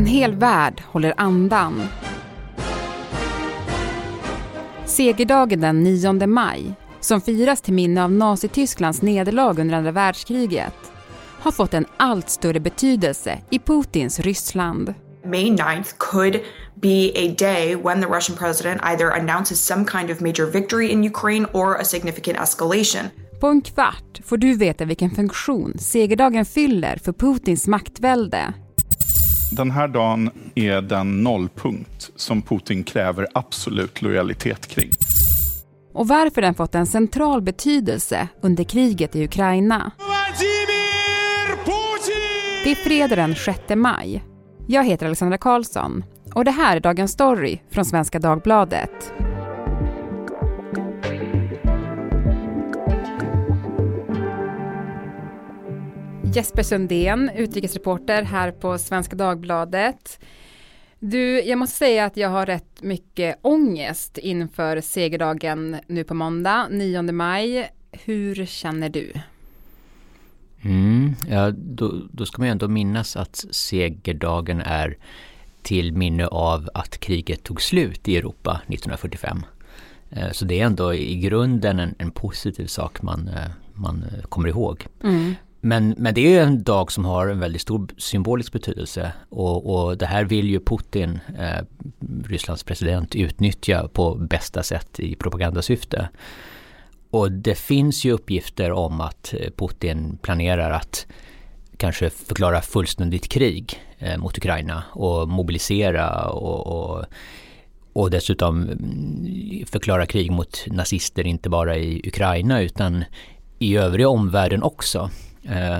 En hel värld håller andan. Segerdagen den 9 maj, som firas till minne av Nazitysklands nederlag under andra världskriget, har fått en allt större betydelse i Putins Ryssland. May 9th could be a day when the Russian president either announces some kind of major victory in Ukraine or a significant escalation. På en kvart får du veta vilken funktion segerdagen fyller för Putins maktvälde. Den här dagen är den nollpunkt som Putin kräver absolut lojalitet kring. Och varför den fått en central betydelse under kriget i Ukraina. Det är fredag den 6 maj. Jag heter Alexandra Karlsson och det här är Dagens Story från Svenska Dagbladet. Jesper Sundén, utrikesreporter här på Svenska Dagbladet. Du, jag måste säga att jag har rätt mycket ångest inför segerdagen nu på måndag, 9 maj. Hur känner du? Mm, ja, då, då ska man ju ändå minnas att segerdagen är till minne av att kriget tog slut i Europa 1945. Eh, så det är ändå i grunden en, en positiv sak man, eh, man eh, kommer ihåg. Mm. Men, men det är en dag som har en väldigt stor symbolisk betydelse och, och det här vill ju Putin, eh, Rysslands president, utnyttja på bästa sätt i propagandasyfte. Och det finns ju uppgifter om att eh, Putin planerar att kanske förklara fullständigt krig eh, mot Ukraina och mobilisera och, och, och dessutom mm, förklara krig mot nazister inte bara i Ukraina utan i övriga omvärlden också. Eh,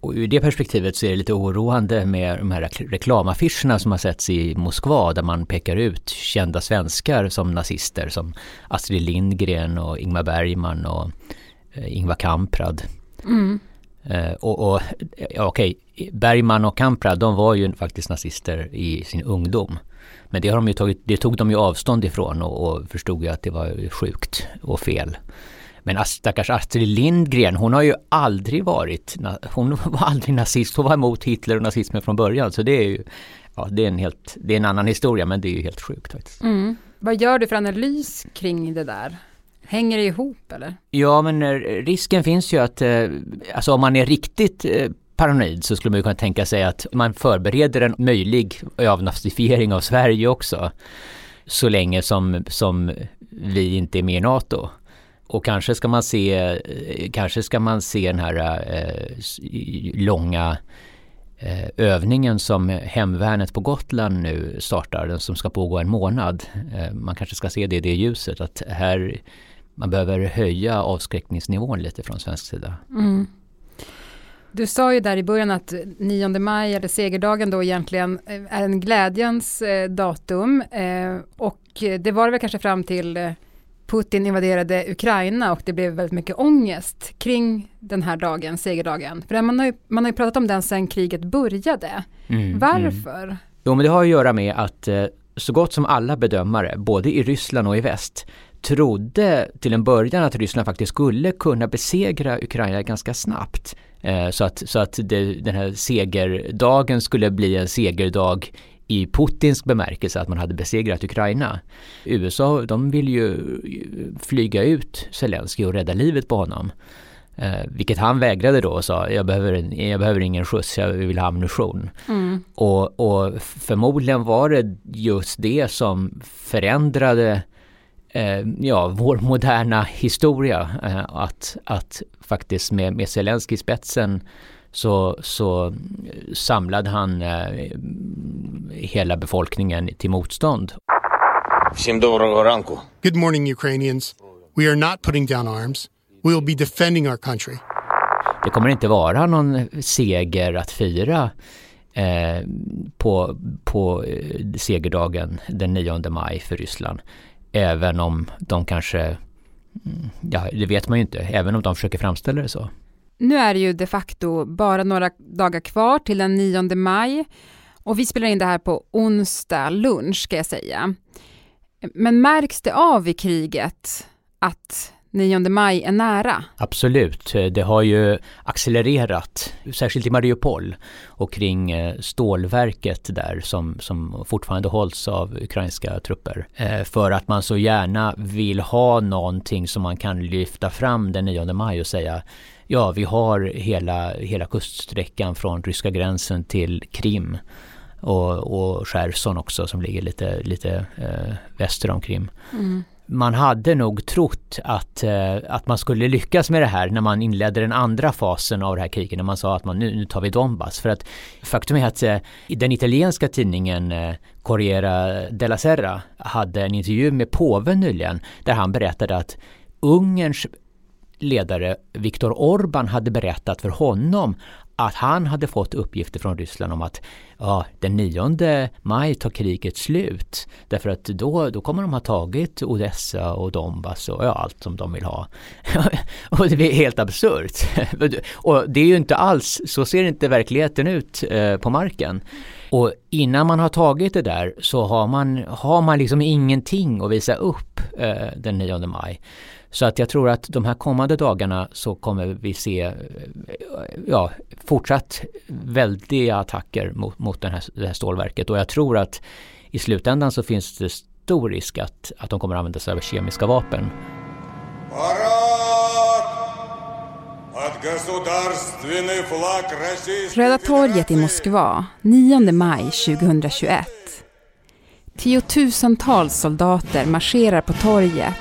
och ur det perspektivet så är det lite oroande med de här reklamaffischerna som har setts i Moskva där man pekar ut kända svenskar som nazister som Astrid Lindgren och Ingmar Bergman och eh, Ingvar Kamprad. Mm. Eh, och, och ja, okej, Bergman och Kamprad de var ju faktiskt nazister i sin ungdom. Men det, har de ju tagit, det tog de ju avstånd ifrån och, och förstod ju att det var sjukt och fel. Men stackars Astrid Lindgren, hon har ju aldrig varit, hon var aldrig nazist, hon var emot Hitler och nazismen från början. Så det är ju, ja det är en helt, det är en annan historia men det är ju helt sjukt faktiskt. Mm. Vad gör du för analys kring det där? Hänger det ihop eller? Ja men eh, risken finns ju att, eh, alltså om man är riktigt eh, paranoid så skulle man ju kunna tänka sig att man förbereder en möjlig avnazifiering av Sverige också. Så länge som, som vi inte är med i NATO. Och kanske ska man se, eh, kanske ska man se den här eh, långa eh, övningen som hemvärnet på Gotland nu startar, den som ska pågå en månad. Eh, man kanske ska se det i det ljuset att här man behöver höja avskräckningsnivån lite från svensk sida. Mm. Du sa ju där i början att 9 maj, eller segerdagen då egentligen, eh, är en glädjens eh, datum. Och det var det väl kanske fram till Putin invaderade Ukraina och det blev väldigt mycket ångest kring den här dagen, segerdagen. För man har ju, man har ju pratat om den sedan kriget började. Mm, Varför? Mm. Jo men det har att göra med att så gott som alla bedömare, både i Ryssland och i väst, trodde till en början att Ryssland faktiskt skulle kunna besegra Ukraina ganska snabbt. Eh, så att, så att det, den här segerdagen skulle bli en segerdag i Putins bemärkelse att man hade besegrat Ukraina. USA de vill ju flyga ut Zelensky och rädda livet på honom. Eh, vilket han vägrade då och sa, jag behöver, jag behöver ingen skjuts, jag vill ha ammunition. Mm. Och, och förmodligen var det just det som förändrade eh, ja, vår moderna historia. Eh, att, att faktiskt med, med Zelensky i spetsen så, så samlade han eh, hela befolkningen till motstånd. Good morning Ukrainians. We are not putting down arms. We will be defending our country. Det kommer inte vara någon seger att fira eh, på, på eh, segerdagen den 9 maj för Ryssland. Även om de kanske, mm, ja det vet man ju inte, även om de försöker framställa det så. Nu är det ju de facto bara några dagar kvar till den 9 maj och vi spelar in det här på onsdag lunch ska jag säga. Men märks det av i kriget att 9 maj är nära? Absolut, det har ju accelererat, särskilt i Mariupol och kring eh, stålverket där som, som fortfarande hålls av ukrainska trupper. Eh, för att man så gärna vill ha någonting som man kan lyfta fram den 9 maj och säga ja, vi har hela, hela kuststräckan från ryska gränsen till Krim och, och Cherson också som ligger lite, lite eh, väster om Krim. Mm man hade nog trott att, eh, att man skulle lyckas med det här när man inledde den andra fasen av det här kriget, när man sa att man, nu, nu tar vi Donbass. För att faktum är att eh, den italienska tidningen eh, Corriera della Serra hade en intervju med påven nyligen där han berättade att Ungerns ledare Viktor Orban hade berättat för honom att han hade fått uppgifter från Ryssland om att ja, den 9 maj tar kriget slut. Därför att då, då kommer de ha tagit Odessa och Donbass och ja, allt som de vill ha. och det är helt absurt. och det är ju inte alls, så ser inte verkligheten ut eh, på marken. Och innan man har tagit det där så har man, har man liksom ingenting att visa upp eh, den 9 maj. Så att jag tror att de här kommande dagarna så kommer vi se eh, ja, fortsatt väldiga attacker mot, mot den här, det här stålverket och jag tror att i slutändan så finns det stor risk att, att de kommer att använda sig av kemiska vapen. Röda torget i Moskva, 9 maj 2021. Tiotusentals soldater marscherar på torget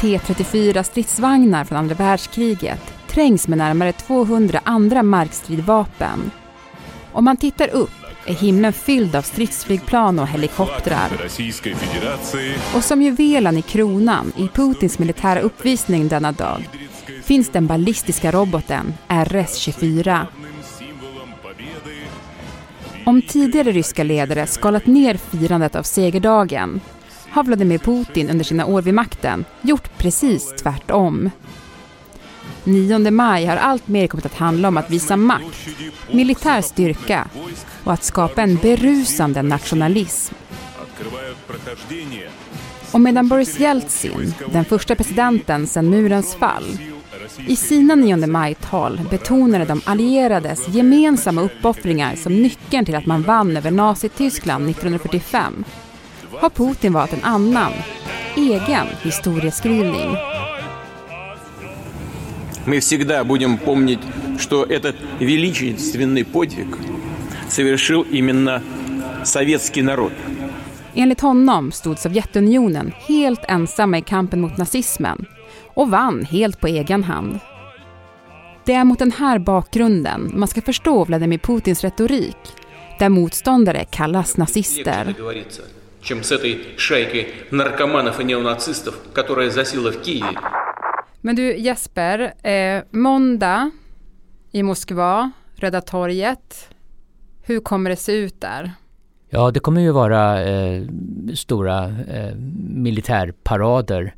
T34 stridsvagnar från andra världskriget trängs med närmare 200 andra markstridvapen. Om man tittar upp är himlen fylld av stridsflygplan och helikoptrar. Och som juvelen i kronan i Putins militära uppvisning denna dag finns den ballistiska roboten RS-24. Om tidigare ryska ledare skalat ner firandet av segerdagen har Vladimir Putin under sina år vid makten gjort precis tvärtom. 9 maj har allt mer kommit att handla om att visa makt, militär styrka och att skapa en berusande nationalism. Och medan Boris Jeltsin, den första presidenten sedan murens fall, i sina 9 maj-tal betonade de allierades gemensamma uppoffringar som nyckeln till att man vann över Nazityskland 1945 har Putin valt en annan, egen historieskrivning. Мы всегда будем помнить, что этот величественный подвиг совершил именно советский народ. Enligt honom stod Sovjetunionen helt ensamma i kampen mot nazismen och vann helt på egen hand. Det är mot den här bakgrunden man ska förstå Vladimir Putins retorik, där motståndare kallas nazister чем с этой шайкой наркоманов и неонацистов, которая засела в Киеве. Men du Jesper, eh, måndag i Moskva, Röda torget. Hur kommer det se ut där? Ja, det kommer ju vara eh, stora eh, militärparader.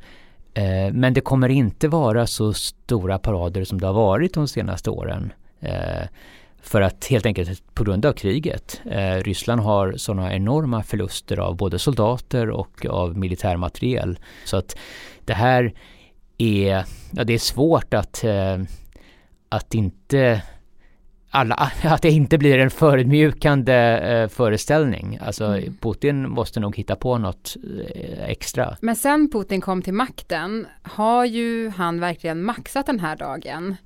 Eh, men det kommer inte vara så stora parader som det har varit de senaste åren. för att helt enkelt på grund av kriget. Eh, Ryssland har sådana enorma förluster av både soldater och av militärmateriel. Så att det här är, ja, det är svårt att, eh, att inte alla, att det inte blir en förödmjukande eh, föreställning. Alltså mm. Putin måste nog hitta på något eh, extra. Men sen Putin kom till makten har ju han verkligen maxat den här dagen.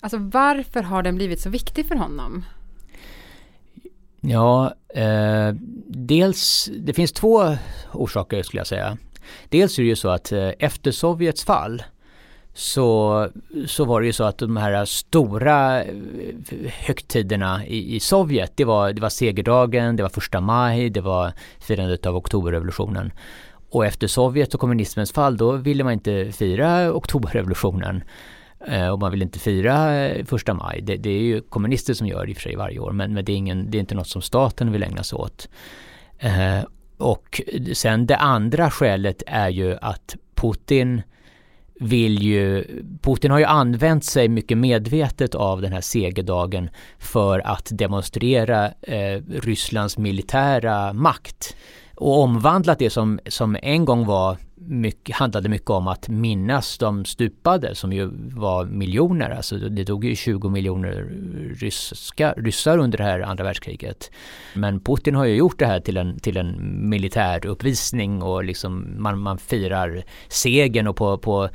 Alltså varför har den blivit så viktig för honom? Ja, eh, dels, det finns två orsaker skulle jag säga. Dels är det ju så att eh, efter Sovjets fall så, så var det ju så att de här stora eh, högtiderna i, i Sovjet, det var, det var segerdagen, det var första maj, det var firandet av oktoberrevolutionen. Och efter Sovjet och kommunismens fall då ville man inte fira oktoberrevolutionen. Eh, och man vill inte fira eh, första maj. Det, det, är ju kommunister som gör det i och för sig varje år men, men det, är ingen, det är inte något som staten vill ägna sig åt. Eh, och sen det andra skälet är ju att Putin vill ju, Putin har ju använt sig mycket medvetet av den här segerdagen för att demonstrera eh, Rysslands militära makt och omvandlat det som, som en gång var mycket, handlade mycket om att minnas de stupade som ju var miljoner. Alltså det dog ju 20 miljoner ryska, ryssar under det här andra världskriget. Men Putin har ju gjort det här till en, till en militär uppvisning och liksom man, man firar segern och på, på,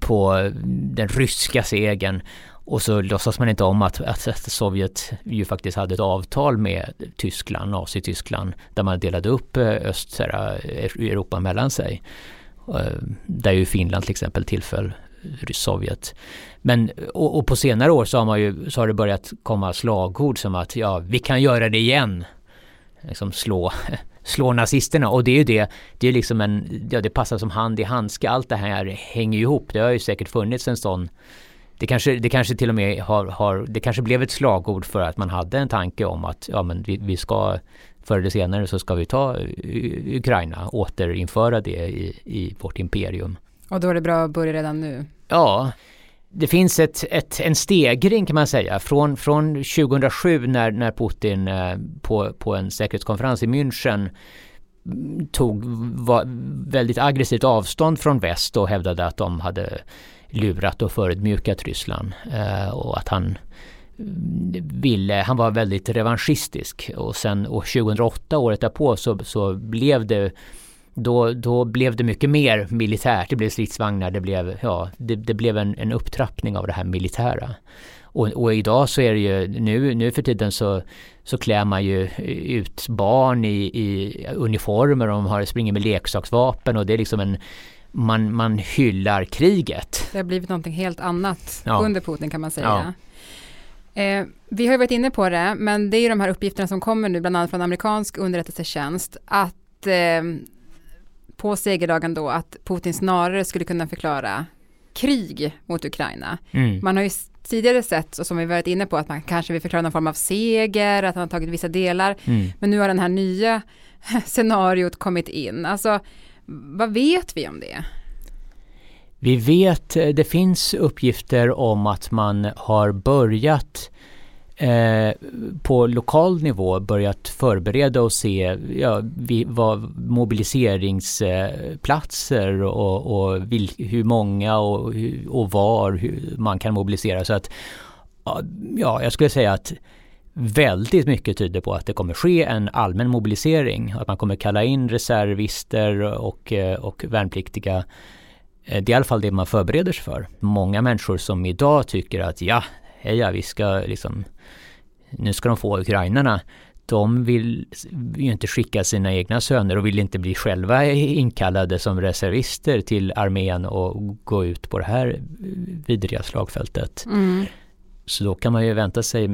på den ryska segern. Och så låtsas man inte om att, att, Sovjet ju faktiskt hade ett avtal med Tyskland, Nazityskland, där man delade upp eh, östra eh, Europa mellan sig. Eh, där ju Finland till exempel tillföll Sovjet. Men och, och, på senare år så har, man ju, så har det börjat komma slagord som att ja, vi kan göra det igen. Liksom slå, slå nazisterna och det är ju det, det är liksom en, ja det passar som hand i handske. Allt det här hänger ju ihop. Det har ju säkert funnits en sån det kanske, det kanske till och med har, har, det kanske blev ett slagord för att man hade en tanke om att ja, men vi, vi ska förr eller senare så ska vi ta Ukraina, återinföra det i, i vårt imperium. Och då är det bra att börja redan nu? Ja, det finns ett, ett, en stegring kan man säga från, från 2007 när, när Putin eh, på, på en säkerhetskonferens i München tog var, väldigt aggressivt avstånd från väst och hävdade att de hade lurat och förödmjukat Ryssland eh, och att han ville, han var väldigt revanschistisk och sen och 2008 året därpå så, så blev det då, då blev det mycket mer militärt, det blev stridsvagnar, det blev, ja, det, det blev en, en upptrappning av det här militära. Och, och, idag så är det ju, nu, nu för tiden så, så klär man ju ut barn i, i uniformer och de har, springer med leksaksvapen och det är liksom en man, man hyllar kriget. Det har blivit någonting helt annat ja. under Putin kan man säga. Ja. Eh, vi har ju varit inne på det, men det är ju de här uppgifterna som kommer nu, bland annat från amerikansk underrättelsetjänst, att eh, på segerdagen då, att Putin snarare skulle kunna förklara krig mot Ukraina. Mm. Man har ju tidigare sett, och som vi varit inne på, att man kanske vill förklara någon form av seger, att han har tagit vissa delar, mm. men nu har den här nya scenariot kommit in. Alltså, vad vet vi om det? Vi vet, eh, det finns uppgifter om att man har börjat eh, på lokal nivå börjat förbereda och se ja, vi, vad mobiliseringsplatser och, och vil, hur många och, och var hur man kan mobilisera. Så att ja, jag skulle säga att väldigt mycket tyder på att det kommer ske en allmän mobilisering. Att man kommer kalla in reservister och, eh, och värnpliktiga. Eh, det är i alla fall det man förbereder sig för. Många människor som idag tycker att ja, heja, vi ska liksom, nu ska de få ukrainarna. De vill ju inte skicka sina egna söner och vill inte bli själva inkallade som reservister till armén och gå ut på det här vidriga slagfältet. Mm. Så då kan man ju vänta sig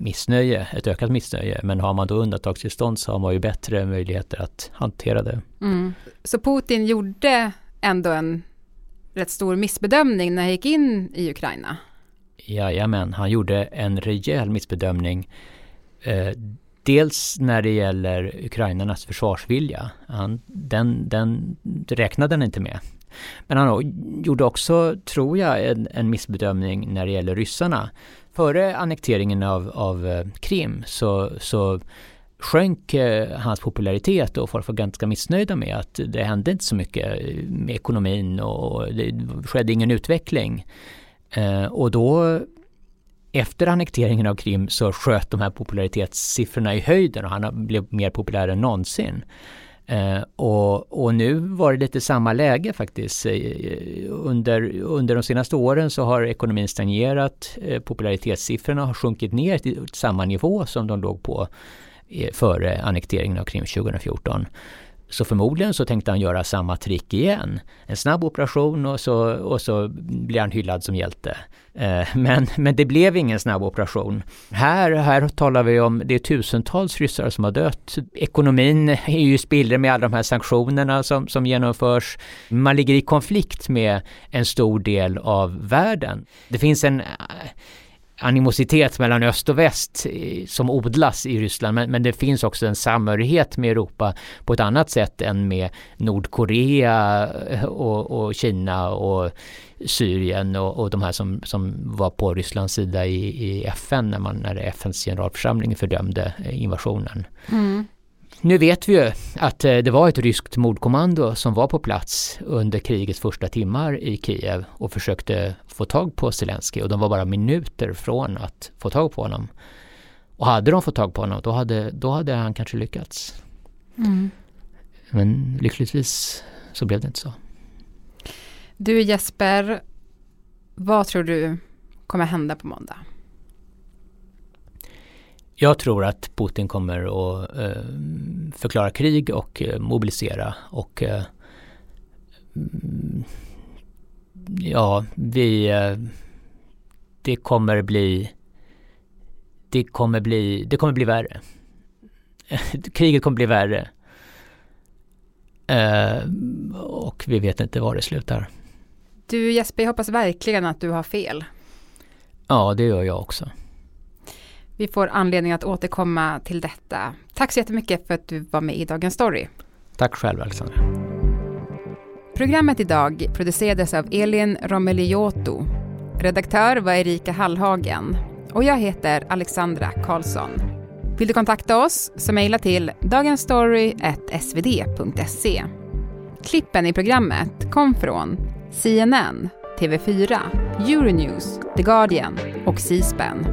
missnöje, ett ökat missnöje. Men har man då undantagstillstånd så har man ju bättre möjligheter att hantera det. Mm. Så Putin gjorde ändå en rätt stor missbedömning när han gick in i Ukraina? Jajamän, han gjorde en rejäl missbedömning. Eh, dels när det gäller ukrainarnas försvarsvilja. Han, den, den räknade han inte med. Men han gjorde också, tror jag, en, en missbedömning när det gäller ryssarna. Före annekteringen av, av eh, Krim så, så sjönk eh, hans popularitet och folk var ganska missnöjda med att det hände inte så mycket eh, med ekonomin och det skedde ingen utveckling. Eh, och då efter annekteringen av Krim så sköt de här popularitetssiffrorna i höjden och han blev mer populär än någonsin. Eh, och, och, nu var det lite samma läge faktiskt. Eh, eh, under, under de senaste åren så har ekonomin stagnerat, eh, popularitetssiffrorna har sjunkit ner till samma nivå som de låg på eh, före annekteringen av Krim 2014. Så förmodligen så tänkte han göra samma trick igen. En snabb operation och så, och så blir han hyllad som hjälte. Eh, men, men det blev ingen snabb operation. Här, här talar vi om, det är tusentals ryssar som har dött. Ekonomin är ju spillror med alla de här sanktionerna som, som genomförs. Man ligger i konflikt med en stor del av världen. Det finns en animositet mellan öst och väst eh, som odlas i Ryssland men, men, det finns också en samhörighet med Europa på ett annat sätt än med Nordkorea eh, och, och Kina och Syrien och, och de här som, som var på Rysslands sida i, i FN när, man, när FNs generalförsamling fördömde eh, invasionen. Mm nu vet vi ju att eh, det var ett ryskt mordkommando som var på plats under krigets första timmar i Kiev och försökte få tag på Zelensky och de var bara minuter från att få tag på honom. Och hade de fått tag på honom då hade, då hade han kanske lyckats. Mm. Men lyckligtvis så blev det inte så. Du Jesper, vad tror du kommer hända på måndag? Jag tror att Putin kommer att eh, förklara krig och eh, mobilisera och eh, ja, vi det kommer bli det kommer bli, det kommer bli värre. Kriget kommer bli värre. Och vi vet inte var det slutar. Du Jesper, jag hoppas verkligen att du har fel. Ja, det gör jag också. Vi får anledning att återkomma till detta. Tack så jättemycket för att du var med i Dagens Story. Tack själv Alexandra. Programmet idag producerades av Elin Romeliotto. Redaktör var Erika Hallhagen. Och jag heter Alexandra Karlsson. Vill du kontakta oss så mejla till dagensstory.svd.se. Klippen i programmet kom från CNN, TV4, Euronews, The Guardian och C-SPAN.